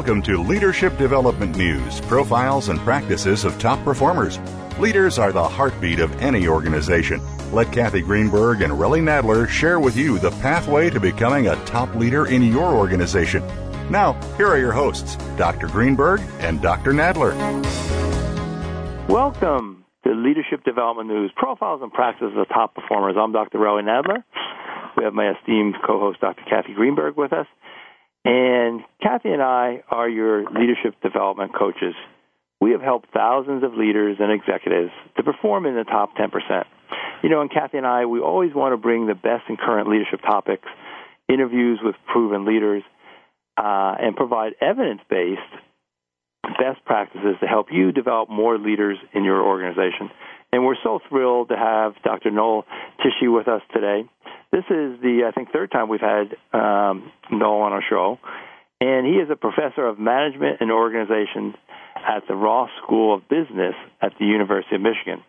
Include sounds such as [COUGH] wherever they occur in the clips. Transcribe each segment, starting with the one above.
Welcome to Leadership Development News profiles and practices of top performers. Leaders are the heartbeat of any organization. Let Kathy Greenberg and Relly Nadler share with you the pathway to becoming a top leader in your organization. Now, here are your hosts, Dr. Greenberg and Dr. Nadler. Welcome to Leadership Development News profiles and practices of top performers. I'm Dr. Relly Nadler. We have my esteemed co host, Dr. Kathy Greenberg, with us. And Kathy and I are your leadership development coaches. We have helped thousands of leaders and executives to perform in the top 10%. You know, and Kathy and I, we always want to bring the best in current leadership topics, interviews with proven leaders, uh, and provide evidence based best practices to help you develop more leaders in your organization. And we're so thrilled to have Dr. Noel Tichy with us today. This is the, I think, third time we've had um, Noel on our show. And he is a professor of management and organization at the Ross School of Business at the University of Michigan.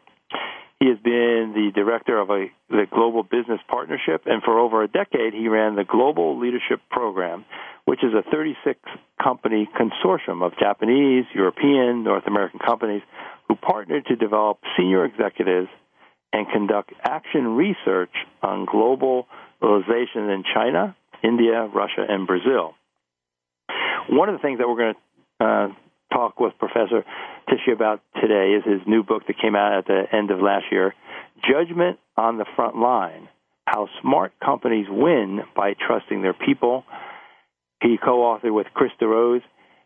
He has been the director of a, the Global Business Partnership, and for over a decade, he ran the Global Leadership Program, which is a 36 company consortium of Japanese, European, North American companies who partnered to develop senior executives and conduct action research on globalization in China, India, Russia, and Brazil. One of the things that we're going to uh, talk with Professor Tichy about today is his new book that came out at the end of last year, Judgment on the Front Line How Smart Companies Win by Trusting Their People. He co authored with Chris DeRose,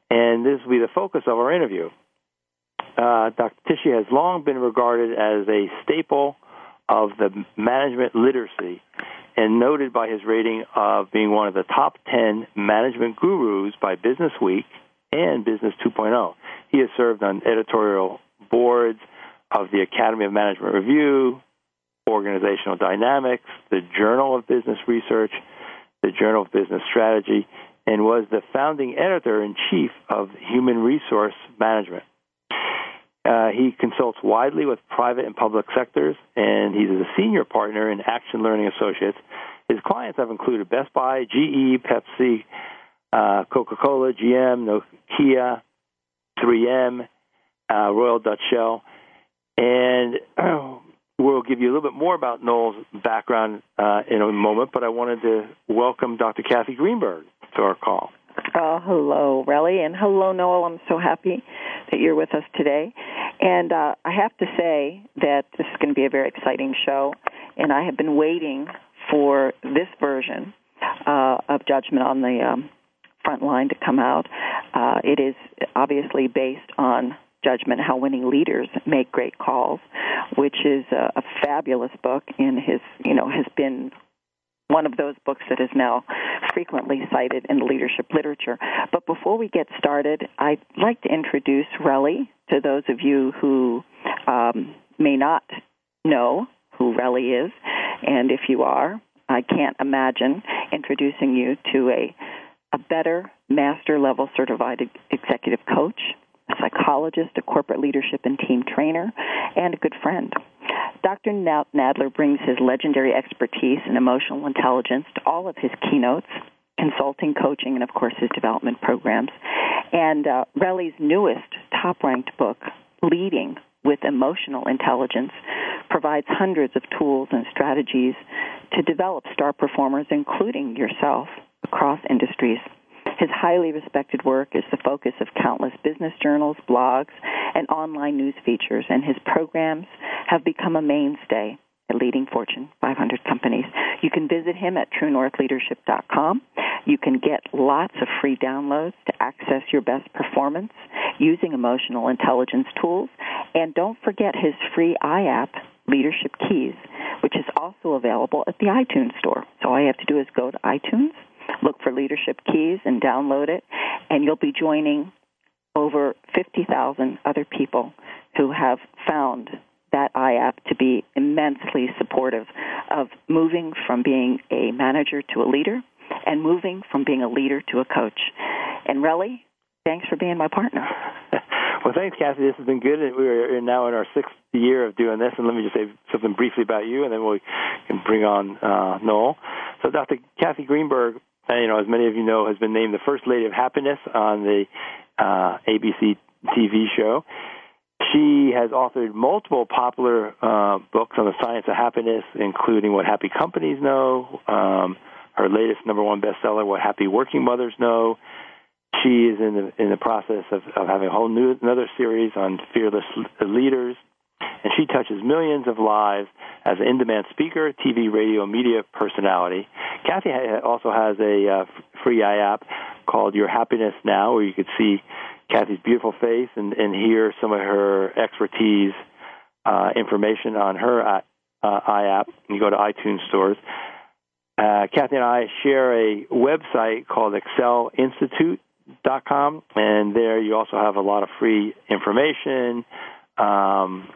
and this will be the focus of our interview. Uh, Dr. Tichy has long been regarded as a staple of the management literacy and noted by his rating of being one of the top 10 management gurus by Business Week and Business 2.0. He has served on editorial boards of the Academy of Management Review, Organizational Dynamics, the Journal of Business Research, the Journal of Business Strategy, and was the founding editor in chief of Human Resource Management. Uh, he consults widely with private and public sectors, and he's a senior partner in Action Learning Associates. His clients have included Best Buy, GE, Pepsi, uh, Coca Cola, GM, Nokia, 3M, uh, Royal Dutch Shell. And [CLEARS THROAT] we'll give you a little bit more about Noel's background uh, in a moment, but I wanted to welcome Dr. Kathy Greenberg to our call. Oh, hello, Relly, and hello, Noel. I'm so happy that you're with us today. And uh, I have to say that this is going to be a very exciting show, and I have been waiting for this version uh, of Judgment on the um, Front Line to come out. Uh, it is obviously based on Judgment How Winning Leaders Make Great Calls, which is a, a fabulous book and has, you know, has been one of those books that is now frequently cited in leadership literature. But before we get started, I'd like to introduce Relly to those of you who um, may not know who Relly is. And if you are, I can't imagine introducing you to a, a better master level certified executive coach, a psychologist, a corporate leadership and team trainer, and a good friend. Dr. Nadler brings his legendary expertise in emotional intelligence to all of his keynotes, consulting, coaching, and of course his development programs. And uh, Relly's newest top ranked book, Leading with Emotional Intelligence, provides hundreds of tools and strategies to develop star performers, including yourself, across industries. His highly respected work is the focus of countless business journals, blogs, and online news features, and his programs have become a mainstay at leading Fortune 500 companies. You can visit him at truenorthleadership.com. You can get lots of free downloads to access your best performance using emotional intelligence tools. And don't forget his free iApp, Leadership Keys, which is also available at the iTunes store. So all you have to do is go to iTunes, look for Leadership Keys, and download it, and you'll be joining over 50,000 other people who have found that iApp to be immensely supportive of moving from being a manager to a leader and moving from being a leader to a coach. And Relly, thanks for being my partner. [LAUGHS] well, thanks, Kathy. This has been good. We're now in our sixth year of doing this, and let me just say something briefly about you, and then we can bring on uh, Noel. So, Dr. Kathy Greenberg, uh, you know, as many of you know, has been named the First Lady of Happiness on the uh, ABC TV show. She has authored multiple popular uh, books on the science of happiness, including What Happy Companies Know, um, her latest number one bestseller, What Happy Working Mothers Know. She is in the in the process of, of having a whole new another series on fearless leaders, and she touches millions of lives as an in-demand speaker, TV, radio, media personality. Kathy also has a uh, free iApp called Your Happiness Now, where you could see Kathy's beautiful face and, and hear some of her expertise uh, information on her uh, uh, iApp. You go to iTunes stores. Uh, Kathy and I share a website called excelinstitute.com, and there you also have a lot of free information, um,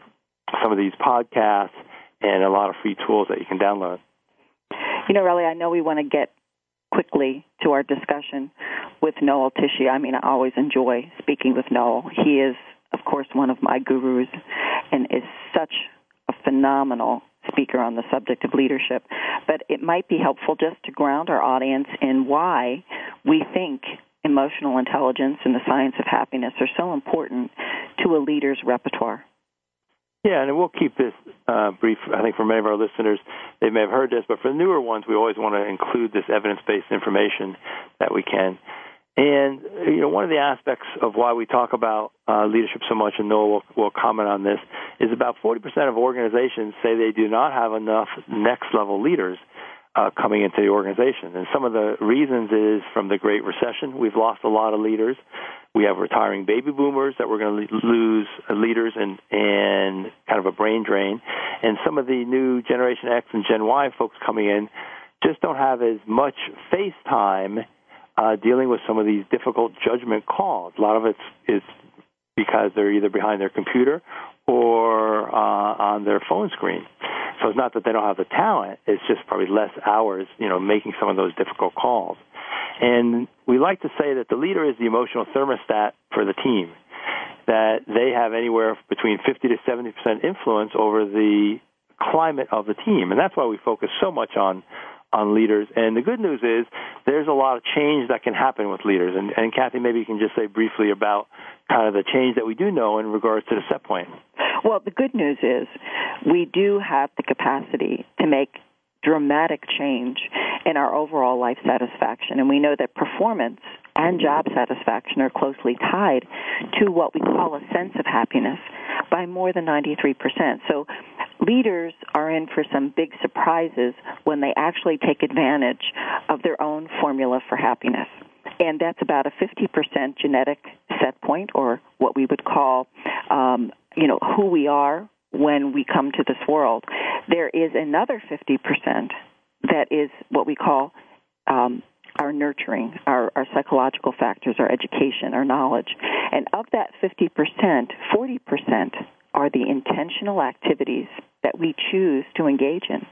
some of these podcasts, and a lot of free tools that you can download. You know, Relly, I know we want to get quickly to our discussion with Noel Tichy. I mean, I always enjoy speaking with Noel. He is, of course, one of my gurus and is such a phenomenal speaker on the subject of leadership. But it might be helpful just to ground our audience in why we think emotional intelligence and the science of happiness are so important to a leader's repertoire. Yeah, and we'll keep this uh, brief. I think for many of our listeners, they may have heard this, but for the newer ones, we always want to include this evidence-based information that we can. And you know, one of the aspects of why we talk about uh, leadership so much, and Noel will, will comment on this, is about 40% of organizations say they do not have enough next-level leaders uh, coming into the organization. And some of the reasons is from the Great Recession, we've lost a lot of leaders. We have retiring baby boomers that we're going to lose leaders and and kind of a brain drain, and some of the new Generation X and Gen Y folks coming in just don't have as much face time uh, dealing with some of these difficult judgment calls. A lot of it's is because they're either behind their computer or uh, on their phone screen. So it's not that they don't have the talent; it's just probably less hours, you know, making some of those difficult calls. And we like to say that the leader is the emotional thermostat for the team, that they have anywhere between 50 to 70 percent influence over the climate of the team, and that's why we focus so much on on leaders. And the good news is there's a lot of change that can happen with leaders. And, and Kathy, maybe you can just say briefly about kind of the change that we do know in regards to the set point. Well, the good news is we do have the capacity to make dramatic change in our overall life satisfaction. And we know that performance and job satisfaction are closely tied to what we call a sense of happiness by more than 93%. So leaders are in for some big surprises when they actually take advantage of their own formula for happiness. And that's about a 50% genetic set point, or what we would call, um, you know, who we are when we come to this world. There is another 50% that is what we call um, our nurturing, our, our psychological factors, our education, our knowledge. And of that 50%, 40% are the intentional activities that we choose to engage in.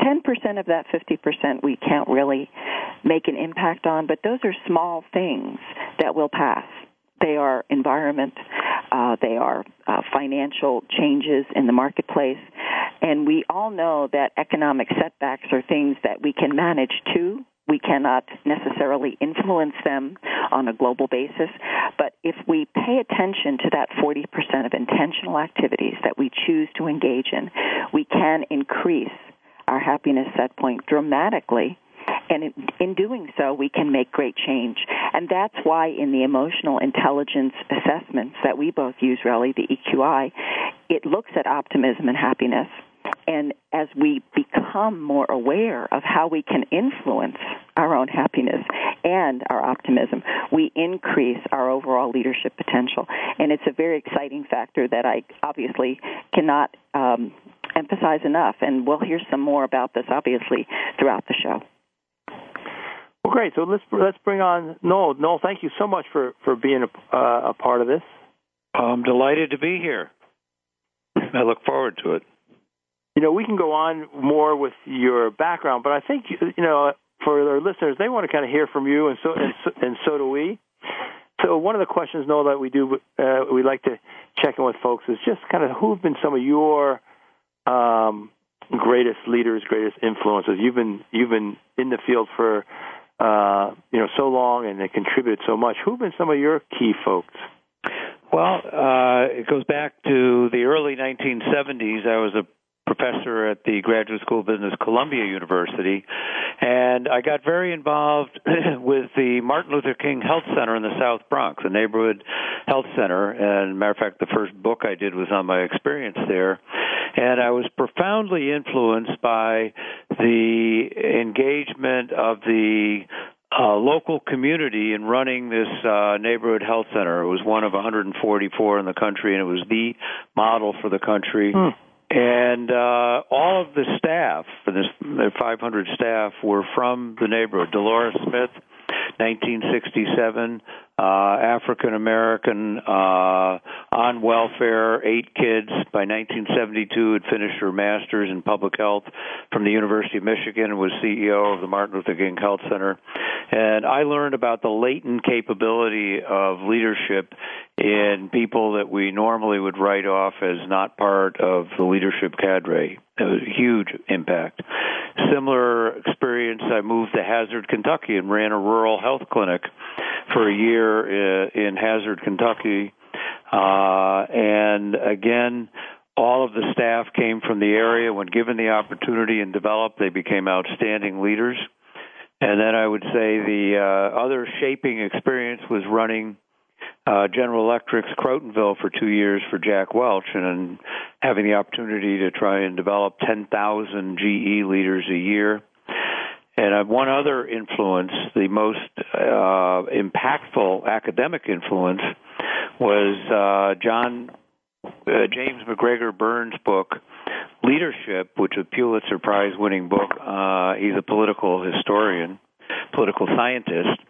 10% of that 50% we can't really make an impact on, but those are small things that will pass. They are environment, uh, they are uh, financial changes in the marketplace, and we all know that economic setbacks are things that we can manage too. We cannot necessarily influence them on a global basis, but if we pay attention to that 40% of intentional activities that we choose to engage in, we can increase our happiness set point dramatically and in, in, doing so, we can make great change. And that's why in the emotional intelligence assessments that we both use, Relly, the EQI, it looks at optimism and happiness. And as we become more aware of how we can influence our own happiness and our optimism, we increase our overall leadership potential. And it's a very exciting factor that I obviously cannot um, emphasize enough. And we'll hear some more about this, obviously, throughout the show. Great. So let's let's bring on Noel. Noel, thank you so much for for being a, uh, a part of this. I'm delighted to be here. I look forward to it. You know, we can go on more with your background, but I think you know for our listeners, they want to kind of hear from you, and so and so, and so do we. So one of the questions, Noel, that we do uh, we like to check in with folks is just kind of who've been some of your um, greatest leaders, greatest influences. You've been you've been in the field for uh, you know so long and they contributed so much. Who've been some of your key folks? Well, uh, it goes back to the early 1970s. I was a professor at the Graduate School of Business, Columbia University, and I got very involved [CLEARS THROAT] with the Martin Luther King Health Center in the South Bronx, a neighborhood health center. And matter of fact, the first book I did was on my experience there, and I was profoundly influenced by the engagement of the uh, local community in running this uh, neighborhood health center. It was one of 144 in the country, and it was the model for the country. Hmm. And uh, all of the staff, this 500 staff, were from the neighborhood. Dolores Smith, 1967, uh, African American, uh, on welfare, eight kids. By 1972, had finished her master's in public health from the University of Michigan and was CEO of the Martin Luther King Health Center. And I learned about the latent capability of leadership in people that we normally would write off as not part of the leadership cadre. It was a huge impact. Similar experience, I moved to Hazard, Kentucky and ran a rural health clinic for a year uh, in Hazard, Kentucky. Uh, and again, all of the staff came from the area. When given the opportunity and developed, they became outstanding leaders. And then I would say the uh, other shaping experience was running uh, General Electric's Crotonville for two years for Jack Welch, and, and having the opportunity to try and develop 10,000 GE leaders a year. And uh, one other influence, the most uh, impactful academic influence, was uh, John uh, James MacGregor Burns' book, Leadership, which is a Pulitzer Prize winning book. Uh, he's a political historian, political scientist,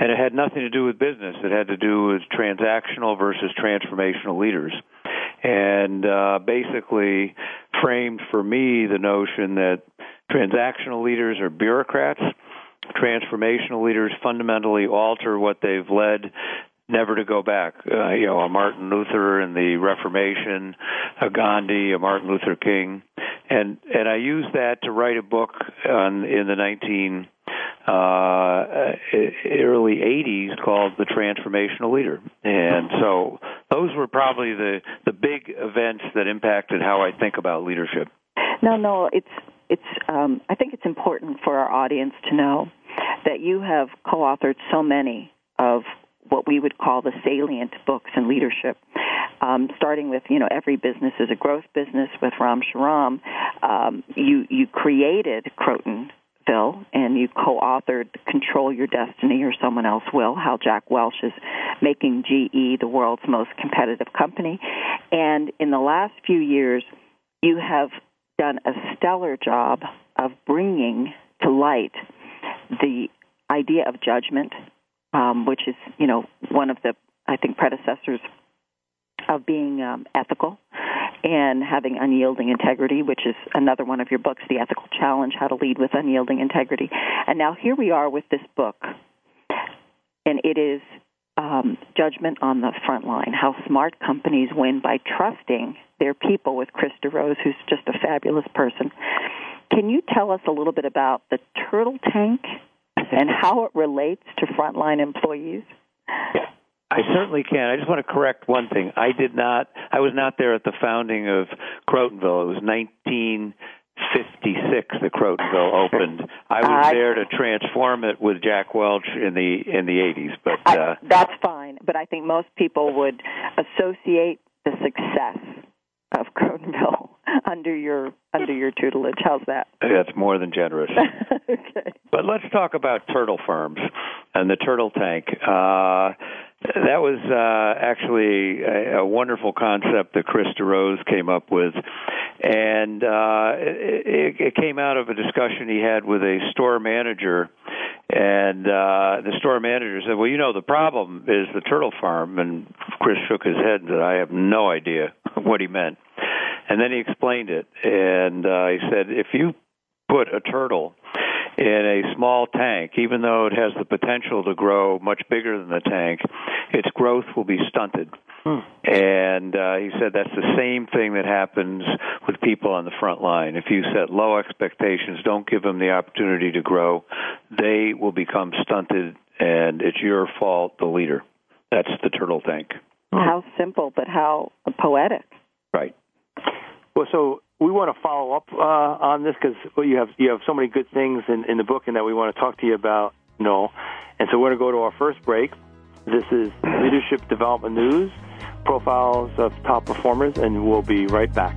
and it had nothing to do with business. It had to do with transactional versus transformational leaders, and uh, basically framed for me the notion that transactional leaders are bureaucrats. Transformational leaders fundamentally alter what they've led never to go back. Uh, you know, a Martin Luther in the Reformation, a Gandhi, a Martin Luther King, and and I used that to write a book on, in the 19 uh, early 80s called The Transformational Leader. And so those were probably the the big events that impacted how I think about leadership. No, no, it's it's um, I think it's important for our audience to know that you have co-authored so many of what we would call the salient books in leadership. Um, starting with, you know, every business is a growth business with Ram Charan. Um, you you created Crotonville and you co-authored Control Your Destiny or Someone Else Will, how Jack Welch is making GE the world's most competitive company. And in the last few years, you have done a stellar job of bringing to light the idea of judgment, um, which is, you know, one of the, I think, predecessors of being um, ethical and having unyielding integrity, which is another one of your books, The Ethical Challenge How to Lead with Unyielding Integrity. And now here we are with this book, and it is um, Judgment on the Front Line How Smart Companies Win by Trusting Their People with Chris DeRose, who's just a fabulous person. Can you tell us a little bit about the turtle tank [LAUGHS] and how it relates to frontline employees? I certainly can. I just want to correct one thing. I did not. I was not there at the founding of Crotonville. It was 1956 that Crotonville [LAUGHS] opened. I was uh, there to transform it with Jack Welch in the in the 80s. But uh, I, that's fine. But I think most people would associate the success of Crotonville [LAUGHS] under your under your tutelage. How's that? That's more than generous. [LAUGHS] okay. But let's talk about turtle farms and the turtle tank. Uh, that was uh, actually a, a wonderful concept that Chris DeRose came up with, and uh, it, it came out of a discussion he had with a store manager. And uh, the store manager said, "Well, you know, the problem is the turtle farm." And Chris shook his head and said, "I have no idea [LAUGHS] what he meant." And then he explained it, and uh, he said, "If you put a turtle in a small tank, even though it has the potential to grow much bigger than the tank, its growth will be stunted. Hmm. And uh, he said that's the same thing that happens with people on the front line. If you set low expectations, don't give them the opportunity to grow, they will become stunted, and it's your fault, the leader. That's the turtle tank. How simple, but how poetic. Right. Well, so we want to follow up uh, on this because you have you have so many good things in, in the book, and that we want to talk to you about. No, and so we're going to go to our first break. This is Leadership Development News, profiles of top performers, and we'll be right back.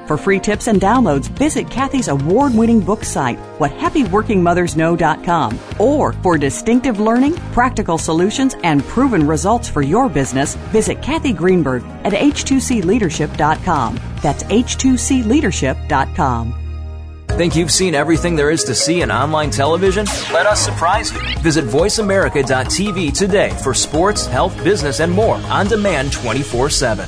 For free tips and downloads, visit Kathy's award winning book site, whathappyworkingmothersknow.com. Or for distinctive learning, practical solutions, and proven results for your business, visit Kathy Greenberg at h2cleadership.com. That's h2cleadership.com. Think you've seen everything there is to see in online television? Let us surprise you. Visit VoiceAmerica.tv today for sports, health, business, and more on demand 24 7.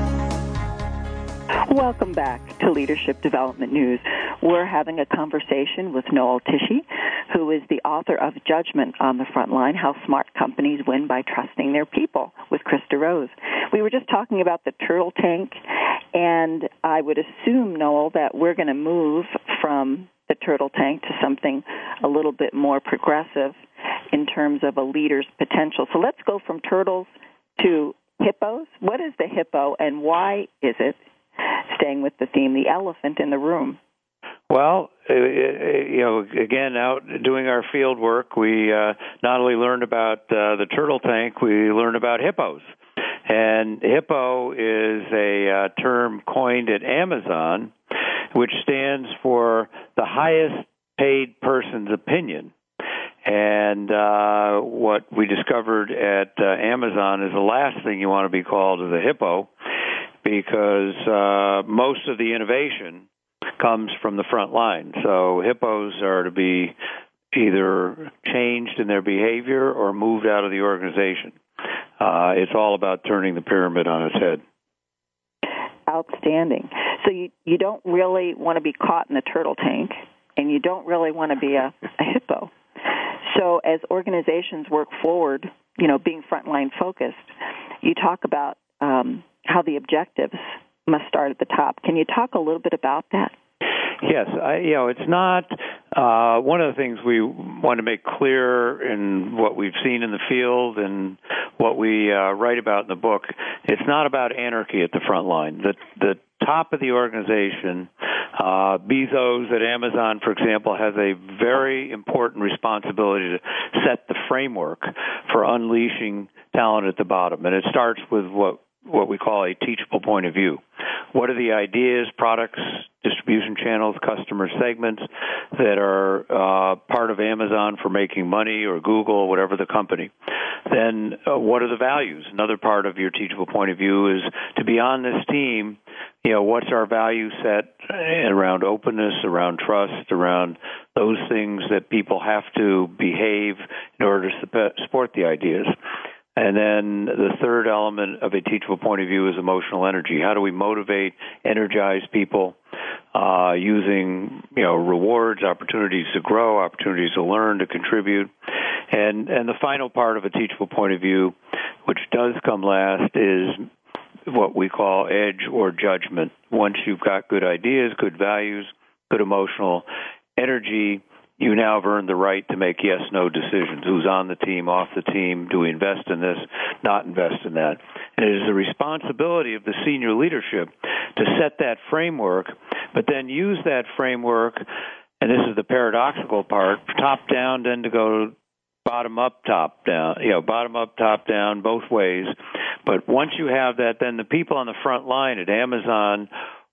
Welcome back to Leadership Development News. We're having a conversation with Noel Tichy, who is the author of Judgment on the Front Line How Smart Companies Win by Trusting Their People with Chris DeRose. We were just talking about the turtle tank, and I would assume, Noel, that we're going to move from the turtle tank to something a little bit more progressive in terms of a leader's potential. So let's go from turtles to hippos. What is the hippo, and why is it staying with the theme, the elephant in the room. Well, you know, again, out doing our field work, we uh, not only learned about uh, the turtle tank, we learned about hippos. And hippo is a uh, term coined at Amazon, which stands for the highest paid person's opinion. And uh, what we discovered at uh, Amazon is the last thing you want to be called is a hippo, because uh, most of the innovation comes from the front line. So hippos are to be either changed in their behavior or moved out of the organization. Uh, it's all about turning the pyramid on its head. Outstanding. So you you don't really want to be caught in the turtle tank, and you don't really want to be a, a hippo. So as organizations work forward, you know, being frontline focused, you talk about um, how the objectives must start at the top. Can you talk a little bit about that? Yes, I, you know, it's not uh, one of the things we want to make clear in what we've seen in the field and what we uh, write about in the book. It's not about anarchy at the front line. The the top of the organization, uh, Bezos at Amazon, for example, has a very important responsibility to set the framework for unleashing talent at the bottom, and it starts with what what we call a teachable point of view. What are the ideas, products, distribution channels, customer segments that are uh, part of Amazon for making money or Google, whatever the company? Then uh, what are the values? Another part of your teachable point of view is to be on this team. You know, what's our value set around openness, around trust, around those things that people have to behave in order to support the ideas. And then the third element of a teachable point of view is emotional energy. How do we motivate, energize people uh, using you know rewards, opportunities to grow, opportunities to learn, to contribute, and and the final part of a teachable point of view, which does come last, is what we call edge or judgment. Once you've got good ideas, good values, good emotional energy, you now have earned the right to make yes no decisions. Who's on the team, off the team? Do we invest in this, not invest in that? And it is the responsibility of the senior leadership to set that framework, but then use that framework, and this is the paradoxical part, top down, then to go bottom up, top down, you know, bottom up, top down, both ways. But once you have that, then the people on the front line at Amazon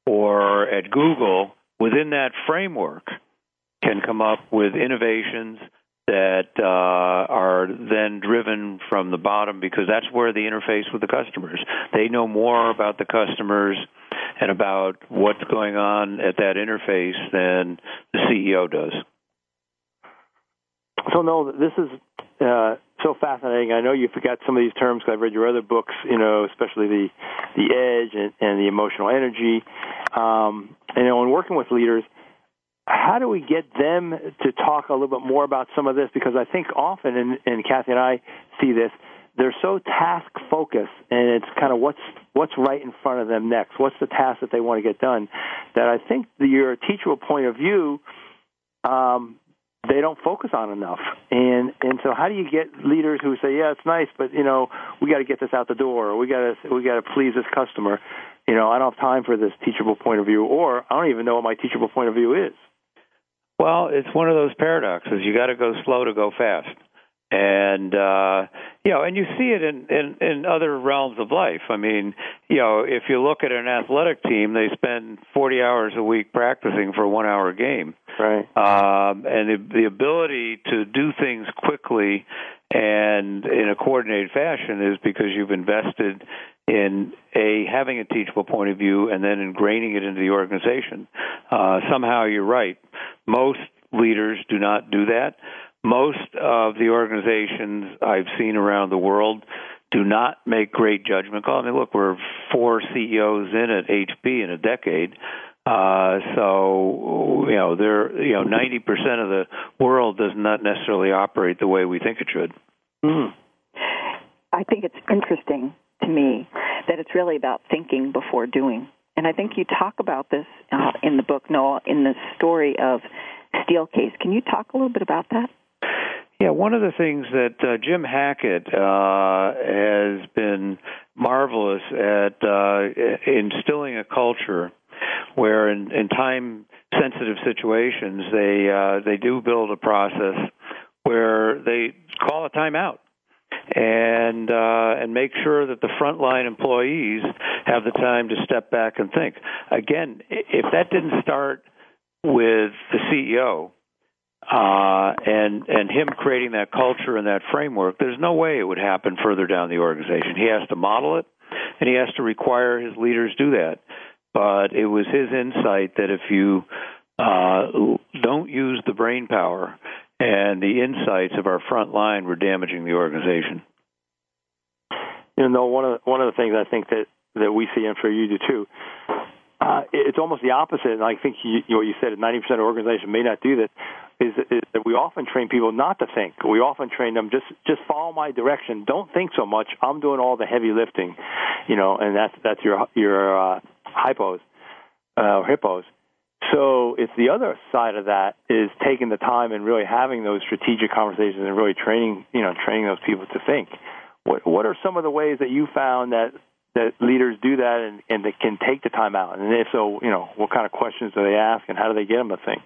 or at Google within that framework can come up with innovations that uh, are then driven from the bottom because that's where the interface with the customers. They know more about the customers and about what's going on at that interface than the CEO does. So, no, this is uh, so fascinating. I know you forgot some of these terms because I've read your other books, you know, especially the the edge and, and the emotional energy. Um, and, you know, in working with leaders, how do we get them to talk a little bit more about some of this? Because I think often, and, and Kathy and I see this, they're so task focused, and it's kind of what's what's right in front of them next. What's the task that they want to get done? That I think the, your teachable point of view, um, they don't focus on enough. And and so, how do you get leaders who say, "Yeah, it's nice, but you know, we got to get this out the door. Or we got to we got to please this customer." You know, I don't have time for this teachable point of view, or I don't even know what my teachable point of view is. Well, it's one of those paradoxes. You got to go slow to go fast, and uh, you know, and you see it in, in in other realms of life. I mean, you know, if you look at an athletic team, they spend 40 hours a week practicing for a one-hour game, right? Um, and the, the ability to do things quickly and in a coordinated fashion is because you've invested in a having a teachable point of view and then ingraining it into the organization. Uh, somehow you're right. Most leaders do not do that. Most of the organizations I've seen around the world do not make great judgment calls. I mean, look, we're four CEOs in at HP in a decade. Uh, so you know, there you know, ninety percent of the world does not necessarily operate the way we think it should. Mm. I think it's interesting to me that it's really about thinking before doing. And I think you talk about this uh, in the book, Noel, in the story of Steelcase. Can you talk a little bit about that? Yeah, one of the things that uh, Jim Hackett uh, has been marvelous at uh, instilling a culture where in, in time sensitive situations they uh, they do build a process where they call a timeout and uh, and make sure that the frontline employees have the time to step back and think. Again, if that didn't start with the CEO uh, and and him creating that culture and that framework, there's no way it would happen further down the organization. He has to model it, and he has to require his leaders do that. But it was his insight that if you uh, don't use the brain power and the insights of our front line were damaging the organization. You know, one of one of the things I think that that we see, and for you do too, uh, it's almost the opposite. And I think you, you know, you said 90% of organizations may not do this. Is, is that we often train people not to think. We often train them just just follow my direction. Don't think so much. I'm doing all the heavy lifting, you know, and that's that's your your uh, hypos uh, hippos. So it's the other side of that is taking the time and really having those strategic conversations and really training, you know, training those people to think. What what are some of the ways that you found that that leaders do that and, and that can take the time out? And if so, you know, what kind of questions do they ask and how do they get them to think?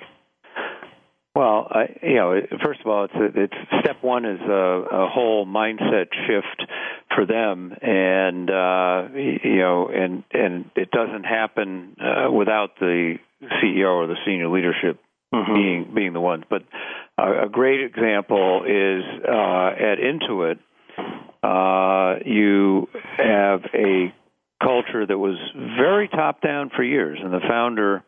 Well, I, you know, first of all, it's it's step one is a, a whole mindset shift for them, and uh, you know, and and it doesn't happen uh, without the CEO or the senior leadership mm-hmm. being being the ones. But uh, a great example is uh, at Intuit. Uh, you have a culture that was very top down for years, and the founder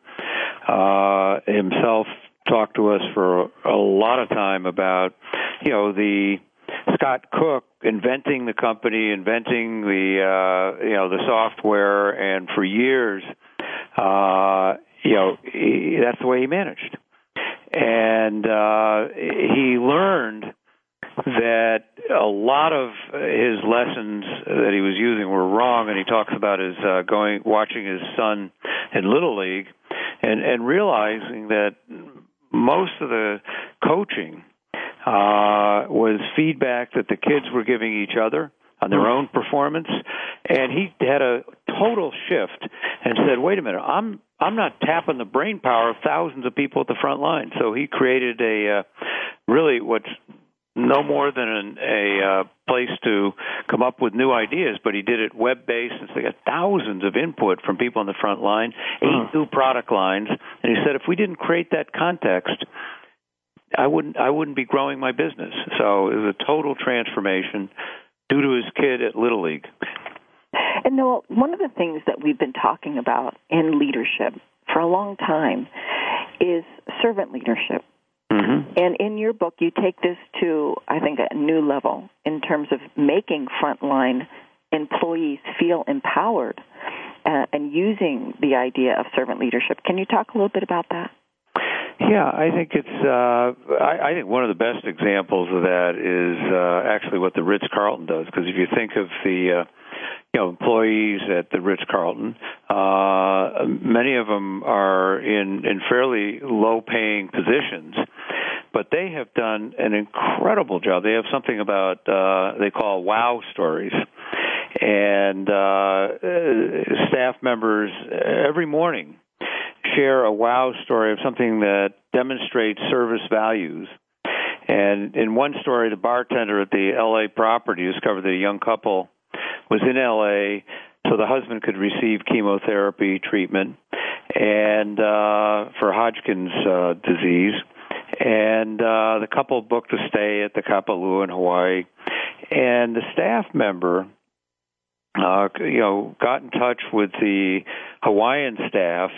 uh, himself talked to us for a lot of time about, you know, the Scott Cook inventing the company, inventing the uh, you know the software, and for years, uh, you know, he, that's the way he managed, and uh, he learned that a lot of his lessons that he was using were wrong, and he talks about his uh, going watching his son in little league, and and realizing that most of the coaching uh, was feedback that the kids were giving each other on their own performance. And he had a total shift and said wait a minute i'm i'm not tapping the brain power of thousands of people at the front line. So he created a uh, really what's no more than an, a uh, place to come up with new ideas, but he did it web based, and so they got thousands of input from people on the front line, eight uh-huh. new product lines, and he said if we didn't create that context, I wouldn't I wouldn't be growing my business. So it was a total transformation due to his kid at Little League. And Noel, one of the things that we've been talking about in leadership for a long time is servant leadership. Mm-hmm. And in your book, you take this to, I think, a new level in terms of making frontline employees feel empowered uh, and using the idea of servant leadership. Can you talk a little bit about that? Yeah, I think it's. Uh, I, I think one of the best examples of that is uh, actually what the Ritz Carlton does. Because if you think of the uh, you know employees at the Ritz Carlton. Uh, many of them are in in fairly low paying positions, but they have done an incredible job. They have something about uh, they call wow stories. And uh, staff members every morning share a wow story of something that demonstrates service values. And in one story, the bartender at the LA property discovered that a young couple was in LA so the husband could receive chemotherapy treatment and uh for Hodgkin's uh disease and uh the couple booked a stay at the Kapalua in Hawaii and the staff member uh you know got in touch with the Hawaiian staff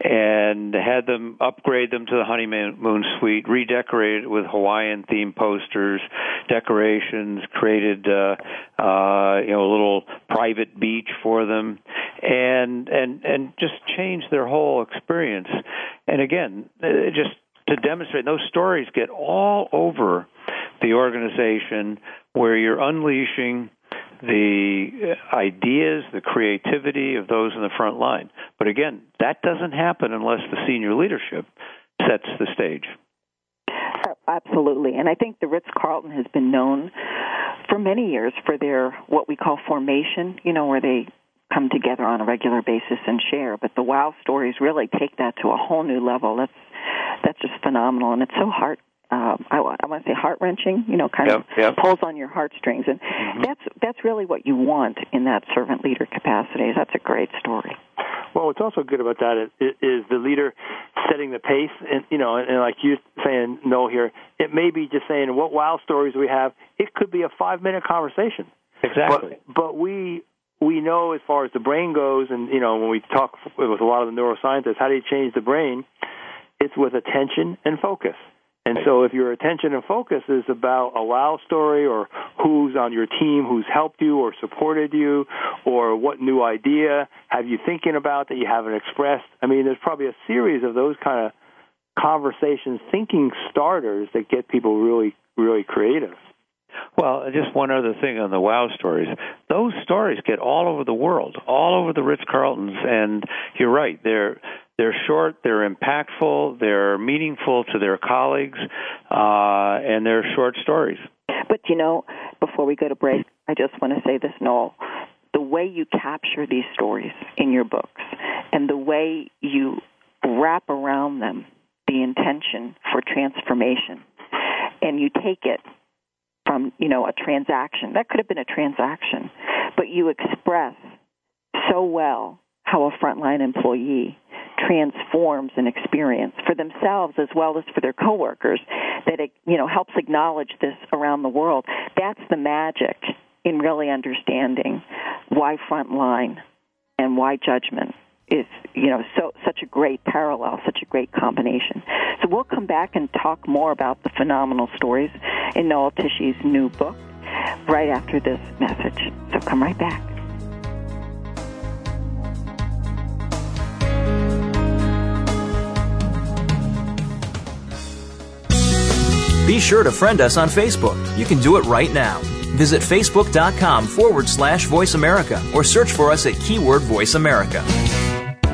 and had them upgrade them to the honeymoon suite, redecorated with Hawaiian themed posters, decorations, created uh, uh, you know a little private beach for them, and and and just changed their whole experience. And again, just to demonstrate, those stories get all over the organization where you're unleashing the uh, ideas, the creativity of those in the front line. But again, that doesn't happen unless the senior leadership sets the stage. Absolutely. And I think the Ritz Carlton has been known for many years for their what we call formation, you know, where they come together on a regular basis and share. But the wow stories really take that to a whole new level. That's that's just phenomenal, and it's so heart. Uh, I, I want to say heart wrenching. You know, kind yep, of yep. pulls on your heartstrings, and mm-hmm. that's that's really what you want in that servant leader capacity. That's a great story. Well, what's also good about that is, is the leader setting the pace, and you know, and, and like you saying no here, it may be just saying what wow stories we have. It could be a five minute conversation. Exactly. But, but we we know as far as the brain goes, and you know when we talk with a lot of the neuroscientists, how do you change the brain? It's with attention and focus. And so, if your attention and focus is about a wow story, or who's on your team, who's helped you or supported you, or what new idea have you thinking about that you haven't expressed, I mean, there's probably a series of those kind of conversations, thinking starters that get people really, really creative. Well, just one other thing on the wow stories. Those stories get all over the world, all over the Ritz Carltons, and you're right. They're they're short, they're impactful, they're meaningful to their colleagues, uh, and they're short stories. But you know, before we go to break, I just want to say this, Noel. The way you capture these stories in your books, and the way you wrap around them the intention for transformation, and you take it from you know a transaction. That could have been a transaction. But you express so well how a frontline employee transforms an experience for themselves as well as for their coworkers that it you know helps acknowledge this around the world. That's the magic in really understanding why frontline and why judgment is you know so such a great parallel, such a great combination. So we'll come back and talk more about the phenomenal stories in Noel Tichy's new book right after this message. So come right back. Be sure to friend us on Facebook. You can do it right now. Visit facebook.com forward slash voice America or search for us at keyword voice America.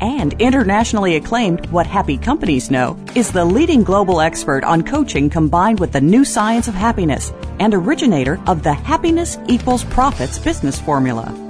and internationally acclaimed What Happy Companies Know, is the leading global expert on coaching combined with the new science of happiness and originator of the Happiness Equals Profits business formula.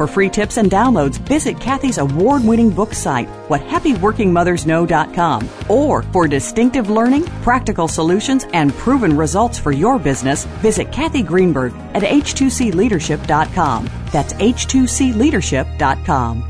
For free tips and downloads, visit Kathy's award winning book site, whathappyworkingmothersknow.com. Or for distinctive learning, practical solutions, and proven results for your business, visit Kathy Greenberg at h2cleadership.com. That's h2cleadership.com.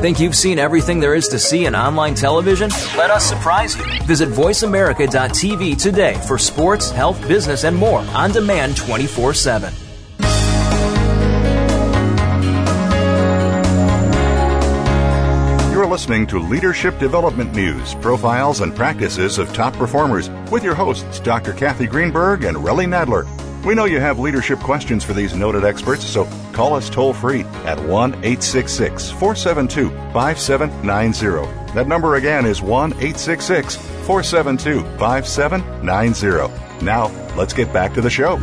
Think you've seen everything there is to see in online television? Let us surprise you. Visit VoiceAmerica.tv today for sports, health, business, and more on demand 24 7. You're listening to Leadership Development News, profiles and practices of top performers with your hosts, Dr. Kathy Greenberg and Relly Nadler. We know you have leadership questions for these noted experts, so call us toll free at 1 866 472 5790. That number again is 1 866 472 5790. Now, let's get back to the show.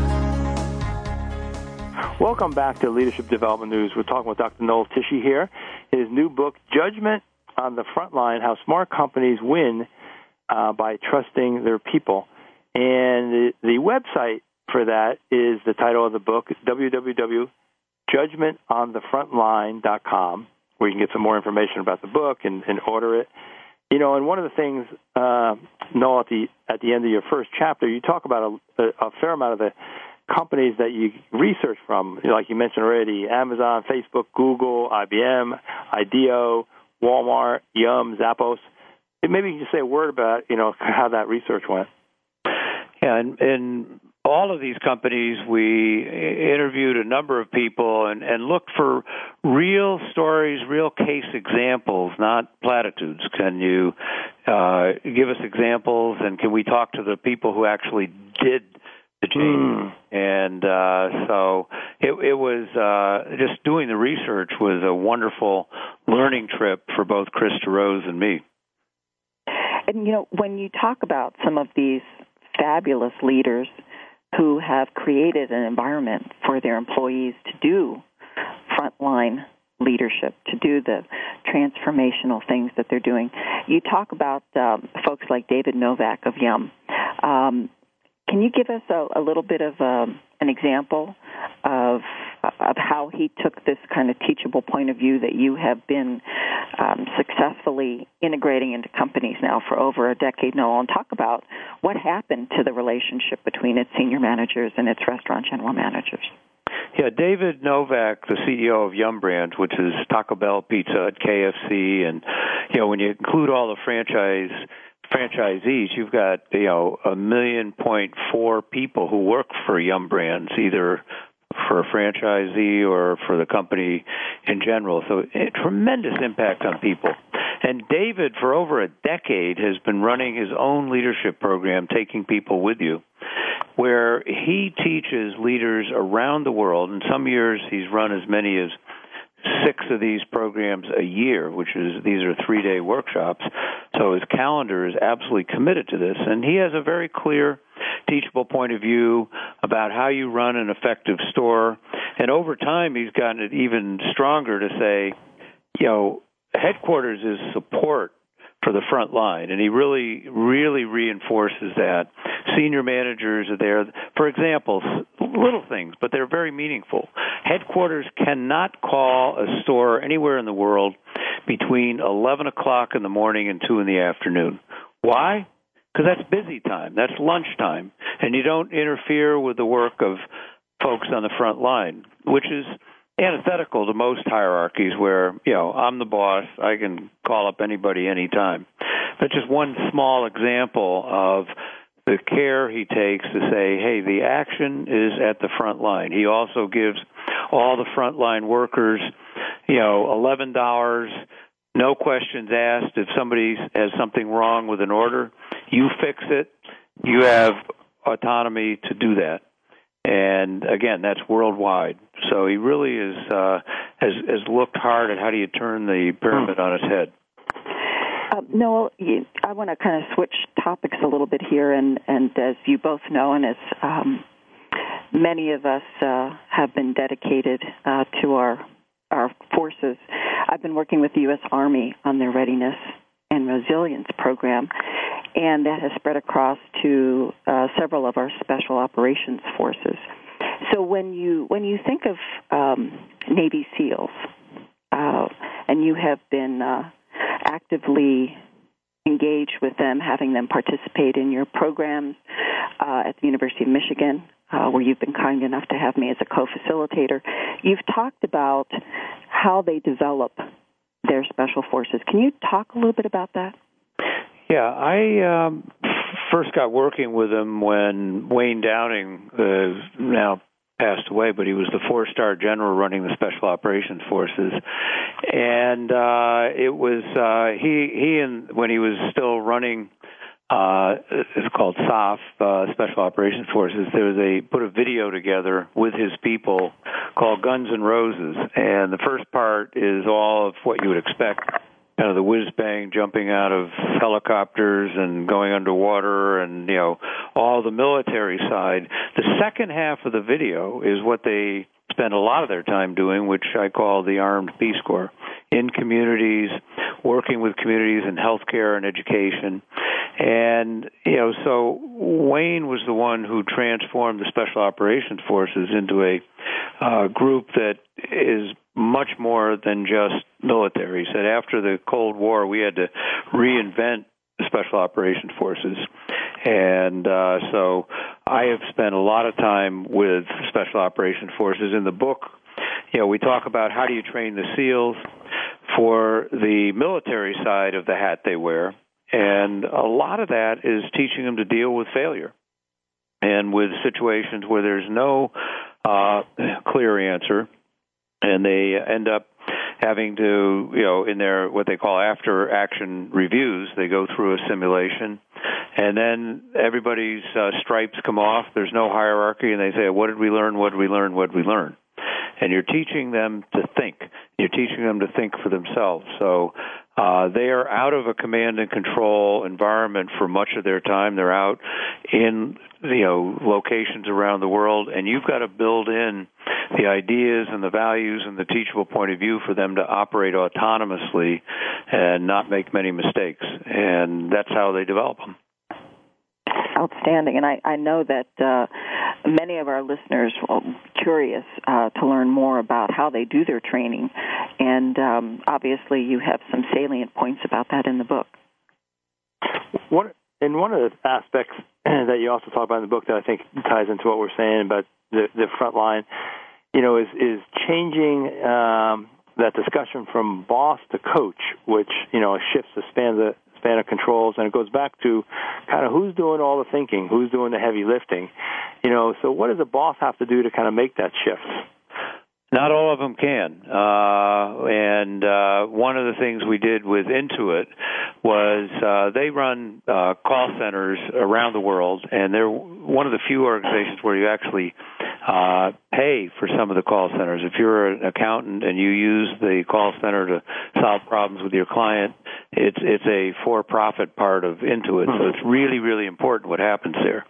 Welcome back to Leadership Development News. We're talking with Dr. Noel Tichy here. His new book, Judgment on the Front Line How Smart Companies Win uh, by Trusting Their People. And the, the website for that is the title of the book, www.judgmentonthefrontline.com, where you can get some more information about the book and, and order it. You know, and one of the things, uh, Noel, at the at the end of your first chapter, you talk about a, a fair amount of the companies that you research from, like you mentioned already, Amazon, Facebook, Google, IBM, IDEO, Walmart, Yum, Zappos. Maybe you can just say a word about, you know, how that research went. Yeah, and, and all of these companies, we interviewed a number of people and, and looked for real stories, real case examples, not platitudes. Can you uh, give us examples, and can we talk to the people who actually did the change? Mm. And uh, so it, it was uh, just doing the research was a wonderful learning trip for both Chris DeRose and me. And you know, when you talk about some of these fabulous leaders who have created an environment for their employees to do frontline leadership, to do the transformational things that they're doing. You talk about um, folks like David Novak of Yum. Um, can you give us a, a little bit of um, an example of of how he took this kind of teachable point of view that you have been um, successfully integrating into companies now for over a decade now, and talk about what happened to the relationship between its senior managers and its restaurant general managers. Yeah, David Novak, the CEO of Yum Brands, which is Taco Bell Pizza Hut KFC, and you know when you include all the franchise franchisees, you've got you know a million point four people who work for Yum Brands, either for a franchisee or for the company in general. So a tremendous impact on people. And David, for over a decade, has been running his own leadership program, Taking People With You, where he teaches leaders around the world. And some years he's run as many as six of these programs a year, which is these are three day workshops. So his calendar is absolutely committed to this, and he has a very clear, teachable point of view about how you run an effective store. And over time, he's gotten it even stronger to say, you know, headquarters is support for the front line, and he really, really reinforces that. Senior managers are there. For example, little things, but they're very meaningful. Headquarters cannot call a store anywhere in the world between 11 o'clock in the morning and 2 in the afternoon. Why? Because that's busy time. That's lunchtime. And you don't interfere with the work of folks on the front line, which is antithetical to most hierarchies where, you know, I'm the boss, I can call up anybody anytime. That's just one small example of the care he takes to say, hey, the action is at the front line. He also gives all the frontline workers, you know, eleven dollars, no questions asked. If somebody has something wrong with an order, you fix it. You have autonomy to do that and again, that's worldwide. So he really is uh, has has looked hard at how do you turn the pyramid on its head. Uh, Noel, you, I want to kind of switch topics a little bit here, and and as you both know, and as um, many of us uh, have been dedicated uh, to our our forces, I've been working with the U.S. Army on their readiness and resilience program, and that has spread across to uh, several of our special operations forces. So when you when you think of um, Navy SEALs, uh, and you have been uh, actively engaged with them, having them participate in your programs uh, at the University of Michigan, uh, where you've been kind enough to have me as a co-facilitator. You've talked about how they develop their special forces. Can you talk a little bit about that? Yeah, I um, first got working with him when Wayne Downing, uh, now passed away, but he was the four-star general running the Special Operations Forces, and uh, it was uh, he he and when he was still running uh, it's called SOF, uh, Special Operations Forces. There was a put a video together with his people called Guns and Roses, and the first part is all of what you would expect. Kind of the whiz bang jumping out of helicopters and going underwater, and you know all the military side. The second half of the video is what they spend a lot of their time doing, which I call the Armed Peace Corps, in communities, working with communities in healthcare and education. And, you know, so Wayne was the one who transformed the Special Operations Forces into a uh, group that is much more than just military. He said after the Cold War, we had to reinvent the Special Operations Forces. And uh, so I have spent a lot of time with Special Operations Forces. In the book, you know, we talk about how do you train the SEALs for the military side of the hat they wear. And a lot of that is teaching them to deal with failure and with situations where there's no uh, clear answer, and they end up having to, you know, in their what they call after action reviews, they go through a simulation, and then everybody's uh, stripes come off. There's no hierarchy, and they say, "What did we learn? What did we learn? What did we learn?" And you're teaching them to think. You're teaching them to think for themselves. So uh, they are out of a command and control environment for much of their time. They're out in you know locations around the world, and you've got to build in the ideas and the values and the teachable point of view for them to operate autonomously and not make many mistakes. And that's how they develop them. Outstanding, and I, I know that uh, many of our listeners are curious uh, to learn more about how they do their training, and um, obviously you have some salient points about that in the book. One, and one of the aspects [CLEARS THROAT] that you also talk about in the book that I think ties into what we're saying about the, the front line, you know, is is changing um, that discussion from boss to coach, which you know shifts the span the span of controls, and it goes back to kind of who's doing all the thinking, who's doing the heavy lifting, you know. So what does a boss have to do to kind of make that shift? Not all of them can. Uh, and uh, one of the things we did with Intuit was uh, they run uh, call centers around the world, and they're one of the few organizations where you actually uh, pay for some of the call centers. If you're an accountant and you use the call center to solve problems with your client, it's it's a for-profit part of Intuit, so it's really really important what happens there.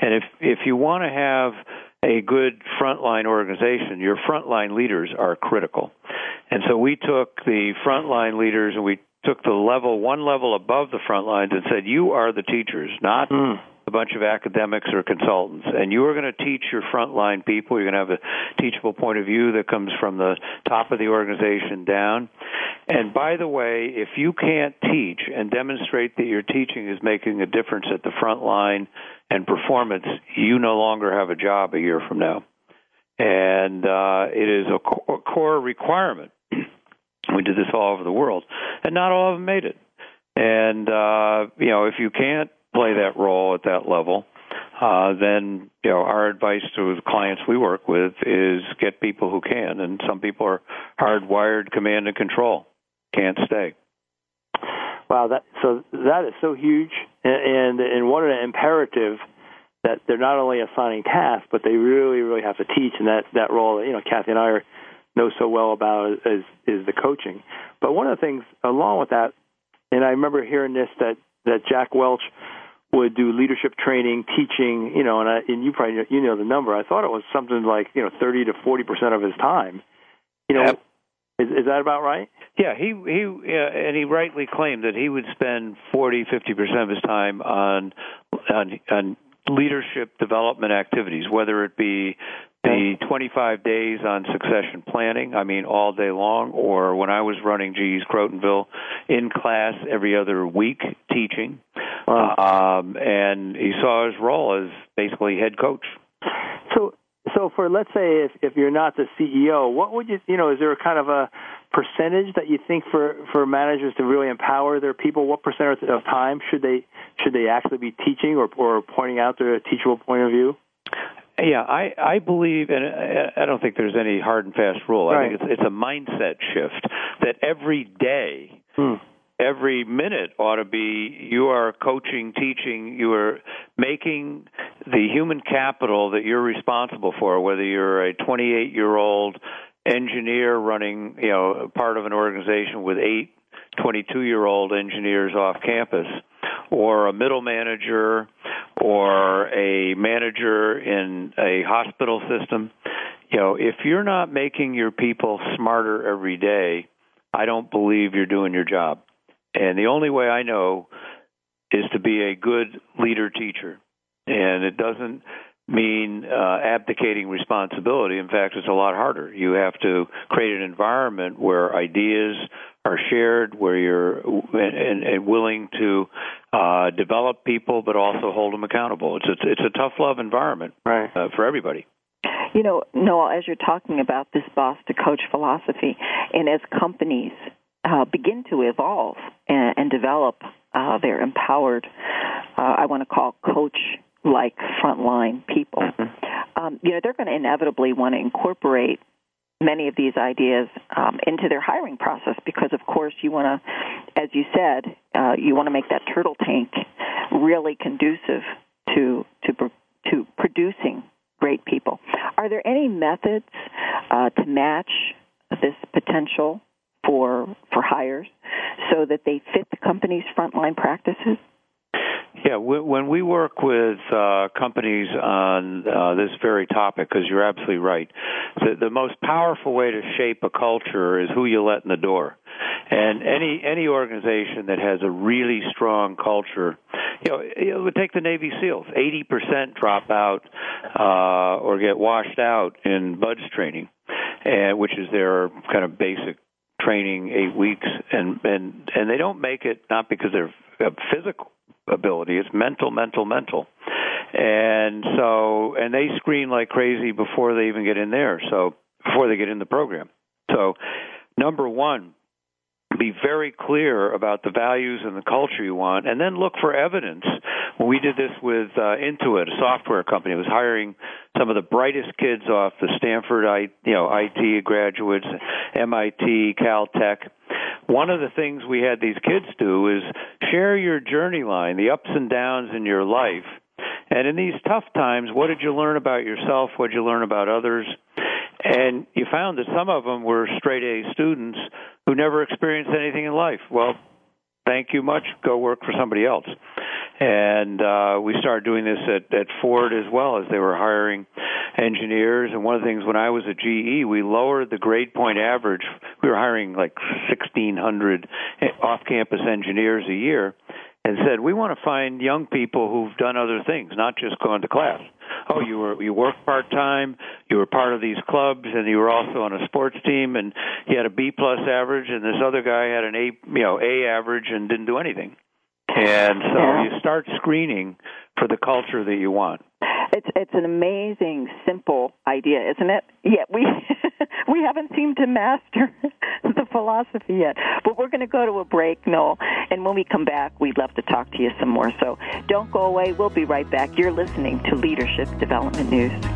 And if if you want to have a good frontline organization, your frontline leaders are critical. And so we took the frontline leaders and we took the level one level above the front lines and said, "You are the teachers, not." Mm a bunch of academics or consultants, and you are going to teach your frontline people. You're going to have a teachable point of view that comes from the top of the organization down. And by the way, if you can't teach and demonstrate that your teaching is making a difference at the front line and performance, you no longer have a job a year from now. And uh, it is a core requirement. [CLEARS THROAT] we did this all over the world, and not all of them made it. And uh, you know, if you can't play that role at that level, uh, then you know our advice to the clients we work with is get people who can, and some people are hardwired command and control, can't stay. Wow, that so that is so huge, and and what an imperative that they're not only assigning tasks, but they really really have to teach, and that that role you know Kathy and I are know so well about is is the coaching. But one of the things along with that, and I remember hearing this that that Jack Welch would do leadership training, teaching, you know, and I, and you probably you know the number. I thought it was something like you know thirty to forty percent of his time. You know, yep. is, is that about right? Yeah, he he uh, and he rightly claimed that he would spend forty, fifty percent of his time on on on leadership development activities, whether it be the 25 days on succession planning, I mean, all day long, or when I was running GE's Crotonville, in class every other week teaching. Wow. Um, and he saw his role as basically head coach. So, so for let's say if if you're not the CEO, what would you you know? Is there a kind of a percentage that you think for for managers to really empower their people? What percentage of time should they should they actually be teaching or or pointing out their teachable point of view? Yeah, I I believe, and I don't think there's any hard and fast rule. Right. I think it's it's a mindset shift that every day. Hmm. Every minute ought to be you are coaching, teaching, you are making the human capital that you're responsible for, whether you're a 28 year old engineer running, you know, part of an organization with eight 22 year old engineers off campus, or a middle manager, or a manager in a hospital system. You know, if you're not making your people smarter every day, I don't believe you're doing your job. And the only way I know is to be a good leader teacher. And it doesn't mean uh, abdicating responsibility. In fact, it's a lot harder. You have to create an environment where ideas are shared, where you're and, and willing to uh, develop people, but also hold them accountable. It's a, it's a tough love environment right. uh, for everybody. You know, Noel, as you're talking about this boss to coach philosophy, and as companies uh, begin to evolve and, and develop uh, their empowered, uh, I want to call coach like frontline people, mm-hmm. um, you know, they're going to inevitably want to incorporate many of these ideas um, into their hiring process because, of course, you want to, as you said, uh, you want to make that turtle tank really conducive to to to producing great people. Are there any methods uh, to match this potential for for hires so that they fit the company's frontline practices? Yeah, when we work with uh, companies on uh, this very topic, because you're absolutely right, the, the most powerful way to shape a culture is who you let in the door. And any any organization that has a really strong culture, you know, it would take the Navy SEALs. Eighty percent drop out uh, or get washed out in BUD/S training, and which is their kind of basic training, eight weeks, and and and they don't make it not because they're uh, physical ability. It's mental, mental, mental. And so, and they screen like crazy before they even get in there. So, before they get in the program. So, number one, be very clear about the values and the culture you want, and then look for evidence. We did this with uh, Intuit, a software company, it was hiring some of the brightest kids off the Stanford, I, you know, IT graduates, MIT, Caltech. One of the things we had these kids do is share your journey line, the ups and downs in your life. And in these tough times, what did you learn about yourself? What did you learn about others? And you found that some of them were straight A students who never experienced anything in life. Well, thank you much. Go work for somebody else. And uh, we started doing this at, at Ford as well as they were hiring engineers. And one of the things when I was at GE, we lowered the grade point average. We were hiring like 1,600 off campus engineers a year and said, we want to find young people who've done other things, not just gone to class. Oh, you were you worked part time, you were part of these clubs, and you were also on a sports team, and you had a B plus average, and this other guy had an A, you know, A average and didn't do anything. And so yeah. you start screening for the culture that you want. It's it's an amazing simple idea, isn't it? Yet we [LAUGHS] we haven't seemed to master [LAUGHS] the philosophy yet. But we're going to go to a break, Noel, and when we come back, we'd love to talk to you some more. So don't go away. We'll be right back. You're listening to Leadership Development News.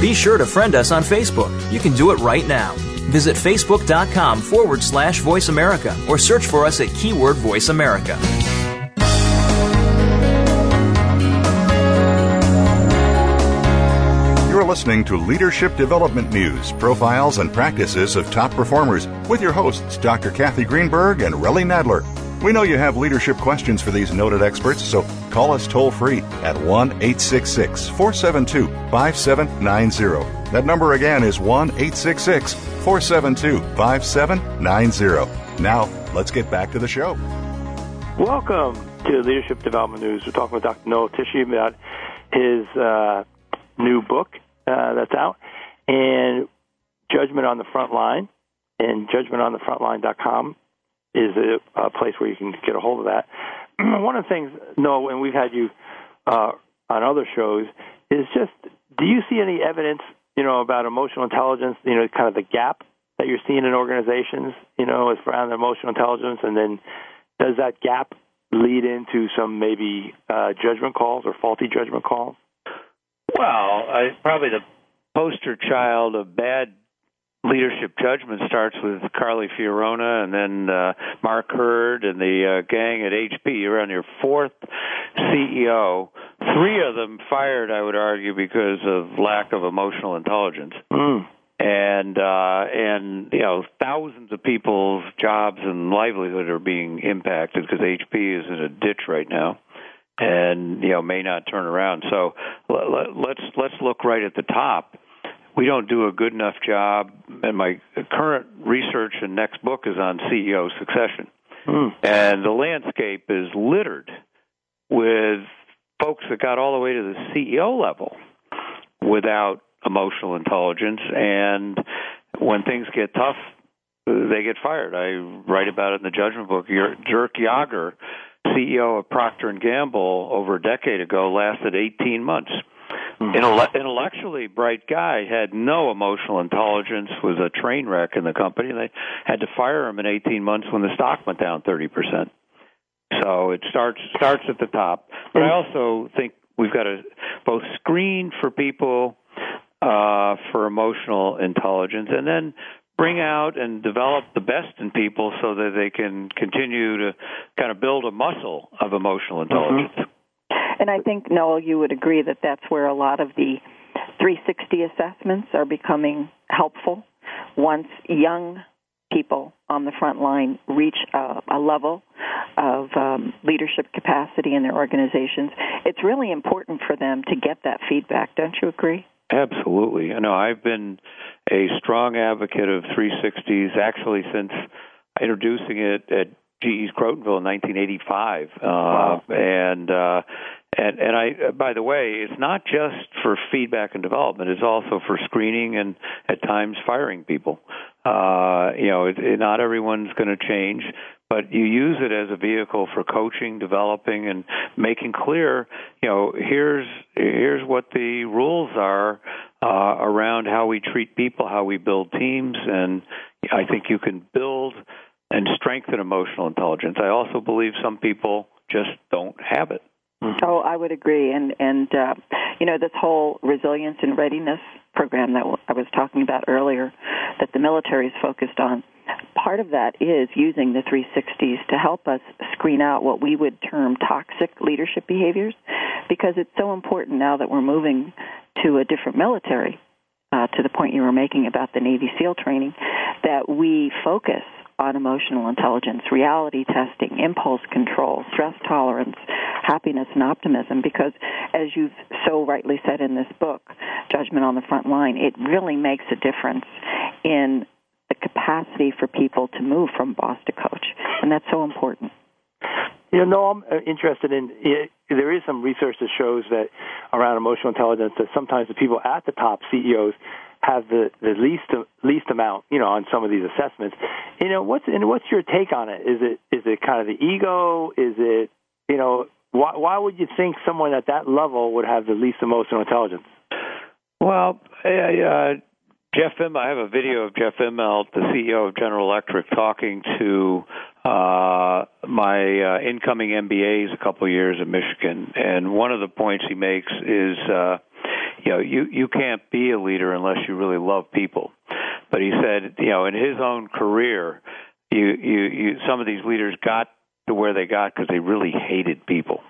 Be sure to friend us on Facebook. You can do it right now. Visit facebook.com forward slash voice America or search for us at keyword voice America. You're listening to Leadership Development News, profiles and practices of top performers with your hosts, Dr. Kathy Greenberg and Relly Nadler. We know you have leadership questions for these noted experts, so call us toll free at 1 866 472 5790. That number again is 1 866 472 5790. Now, let's get back to the show. Welcome to Leadership Development News. We're talking with Dr. Noel Tichy about his uh, new book uh, that's out and Judgment on the Front Line. And judgmentonthefrontline.com is a, a place where you can get a hold of that. [CLEARS THROAT] One of the things, no, and we've had you uh, on other shows, is just do you see any evidence, you know, about emotional intelligence, you know, kind of the gap that you're seeing in organizations, you know, as around emotional intelligence, and then does that gap lead into some maybe uh, judgment calls or faulty judgment calls? Well, I, probably the poster child of bad leadership judgment starts with Carly Fiorina and then uh, Mark Hurd and the uh, gang at HP. You're on your fourth CEO. Three of them fired, I would argue, because of lack of emotional intelligence. Mm. And uh, and you know thousands of people's jobs and livelihood are being impacted because HP is in a ditch right now and you know may not turn around. So let's let's look right at the top. We don't do a good enough job, and my current research and next book is on CEO succession. Mm. And the landscape is littered with folks that got all the way to the CEO level without emotional intelligence, and when things get tough, they get fired. I write about it in the judgment book. Durk Jager, CEO of Procter and Gamble over a decade ago lasted 18 months. Mm-hmm. Intellectually bright guy had no emotional intelligence, was a train wreck in the company. and They had to fire him in 18 months when the stock went down 30 percent. So it starts starts at the top. But I also think we've got to both screen for people uh, for emotional intelligence, and then bring out and develop the best in people so that they can continue to kind of build a muscle of emotional intelligence. Mm-hmm. And I think, Noel, you would agree that that's where a lot of the 360 assessments are becoming helpful once young people on the front line reach a, a level of um, leadership capacity in their organizations, it's really important for them to get that feedback. Don't you agree? Absolutely. You know, I've been a strong advocate of 360s actually since introducing it at GE's Crotonville in 1985. Uh, wow. And uh, and and I by the way, it's not just for feedback and development; it's also for screening and at times firing people. Uh, you know, it, it, not everyone's going to change, but you use it as a vehicle for coaching, developing, and making clear. You know, here's here's what the rules are uh, around how we treat people, how we build teams, and I think you can build and strengthen emotional intelligence. I also believe some people just don't have it. Oh, I would agree, and and uh, you know this whole resilience and readiness program that I was talking about earlier, that the military is focused on. Part of that is using the 360s to help us screen out what we would term toxic leadership behaviors, because it's so important now that we're moving to a different military. Uh, to the point you were making about the Navy SEAL training, that we focus on emotional intelligence, reality testing, impulse control, stress tolerance, happiness, and optimism. Because, as you've so rightly said in this book, Judgment on the Front Line, it really makes a difference in the capacity for people to move from boss to coach. And that's so important. You know, no, I'm uh, interested in. It, there is some research that shows that around emotional intelligence that sometimes the people at the top CEOs have the the least least amount, you know, on some of these assessments. You know, what's and what's your take on it? Is it is it kind of the ego? Is it you know why why would you think someone at that level would have the least emotional intelligence? Well, uh, Jeff I have a video of Jeff Immelt, the CEO of General Electric, talking to uh, my uh, incoming MBAs a couple of years in Michigan, and one of the points he makes is. Uh, you know, you you can't be a leader unless you really love people. But he said, you know, in his own career, you you, you some of these leaders got to where they got because they really hated people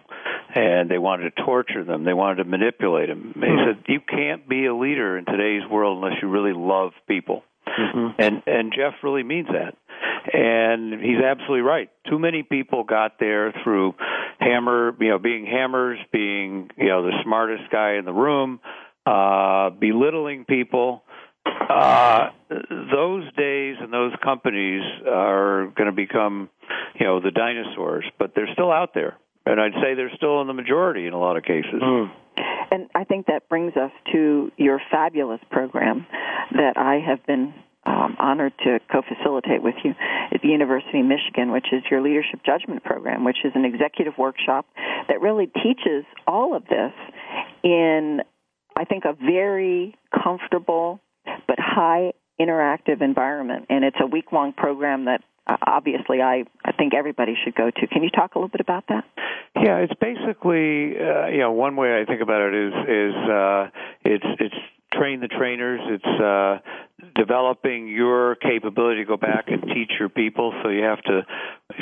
and they wanted to torture them. They wanted to manipulate them. He hmm. said, "You can't be a leader in today's world unless you really love people." Mm-hmm. And and Jeff really means that. And he's absolutely right. Too many people got there through hammer, you know, being hammers, being, you know, the smartest guy in the room, uh, belittling people. Uh, those days and those companies are going to become, you know, the dinosaurs, but they're still out there. And I'd say they're still in the majority in a lot of cases. Mm. And I think that brings us to your fabulous program that I have been um, honored to co-facilitate with you at the University of Michigan, which is your leadership judgment program, which is an executive workshop that really teaches all of this in, I think, a very comfortable but high interactive environment. And it's a week-long program that obviously I, I think everybody should go to. Can you talk a little bit about that? Yeah, it's basically uh, you know one way I think about it is is uh, it's it's train the trainers. It's uh, developing your capability to go back and teach your people. So you have to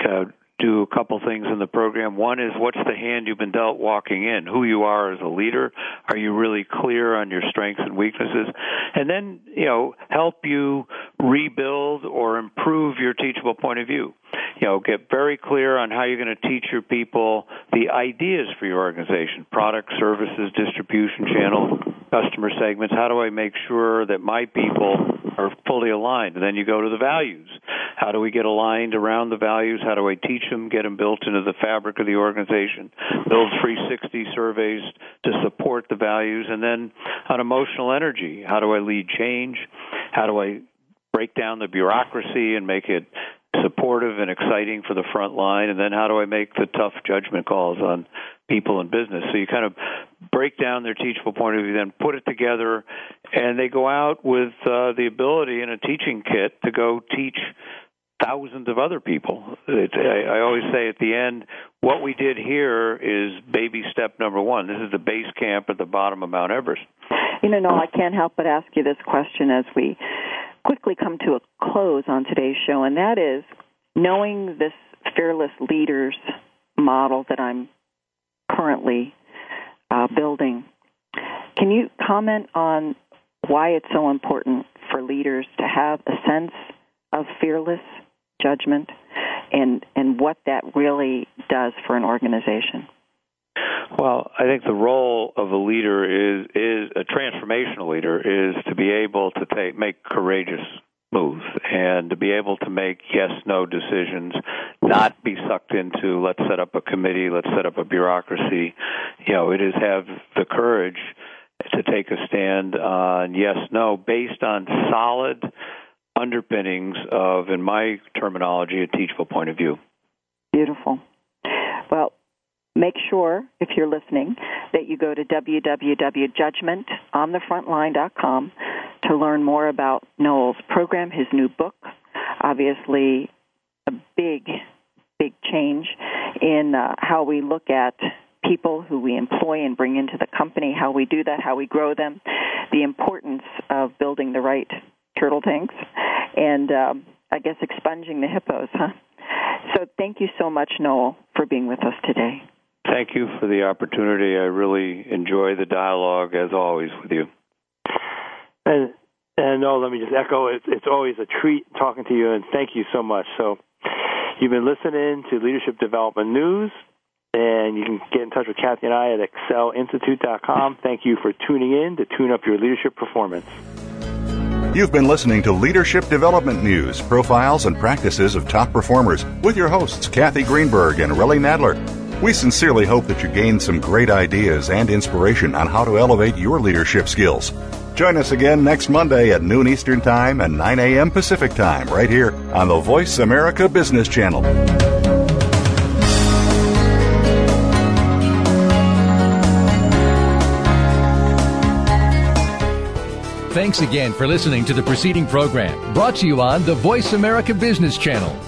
uh, do a couple things in the program. One is what's the hand you've been dealt walking in, who you are as a leader. Are you really clear on your strengths and weaknesses? And then, you know, help you rebuild or improve your teachable point of view. You know, get very clear on how you're going to teach your people the ideas for your organization, products, services, distribution channels, customer segments. How do I make sure that my people are fully aligned? And then you go to the values. How do we get aligned around the values? How do I teach them, get them built into the fabric of the organization? Build 360 surveys to support the values. And then on emotional energy, how do I lead change? How do I break down the bureaucracy and make it supportive and exciting for the front line? And then how do I make the tough judgment calls on people in business? So you kind of break down their teachable point of view then put it together and they go out with uh, the ability in a teaching kit to go teach thousands of other people. It, I, I always say at the end what we did here is baby step number one. This is the base camp at the bottom of Mount Everest. You know no I can't help but ask you this question as we quickly come to a close on today's show, and that is knowing this fearless leaders model that I'm currently uh, building. Can you comment on why it's so important for leaders to have a sense of fearless judgment and and what that really does for an organization? Well, I think the role of a leader is is a transformational leader is to be able to take make courageous moves and to be able to make yes no decisions not be sucked into let's set up a committee let's set up a bureaucracy. You know it is have the courage to take a stand on yes no based on solid underpinnings of in my terminology a teachable point of view. Beautiful make sure, if you're listening, that you go to www.judgmentonthefrontline.com to learn more about Noel's program, his new book. Obviously, a big, big change in uh, how we look at people who we employ and bring into the company, how we do that, how we grow them, the importance of building the right turtle tanks, and um, I guess expunging the hippos, huh? So thank you so much, Noel, for being with us today. Thank you for the opportunity. I really enjoy the dialogue, as always, with you. And, and no, let me just echo it's, it's always a treat talking to you, and thank you so much. So, you've been listening to Leadership Development News, and you can get in touch with Kathy and I at excelinstitute.com. Thank you for tuning in to tune up your leadership performance. You've been listening to Leadership Development News, profiles and practices of top performers with your hosts, Kathy Greenberg and Relly Nadler. We sincerely hope that you gained some great ideas and inspiration on how to elevate your leadership skills. Join us again next Monday at noon Eastern Time and 9 a.m. Pacific Time right here on the Voice America Business Channel. Thanks again for listening to the preceding program brought to you on the Voice America Business Channel.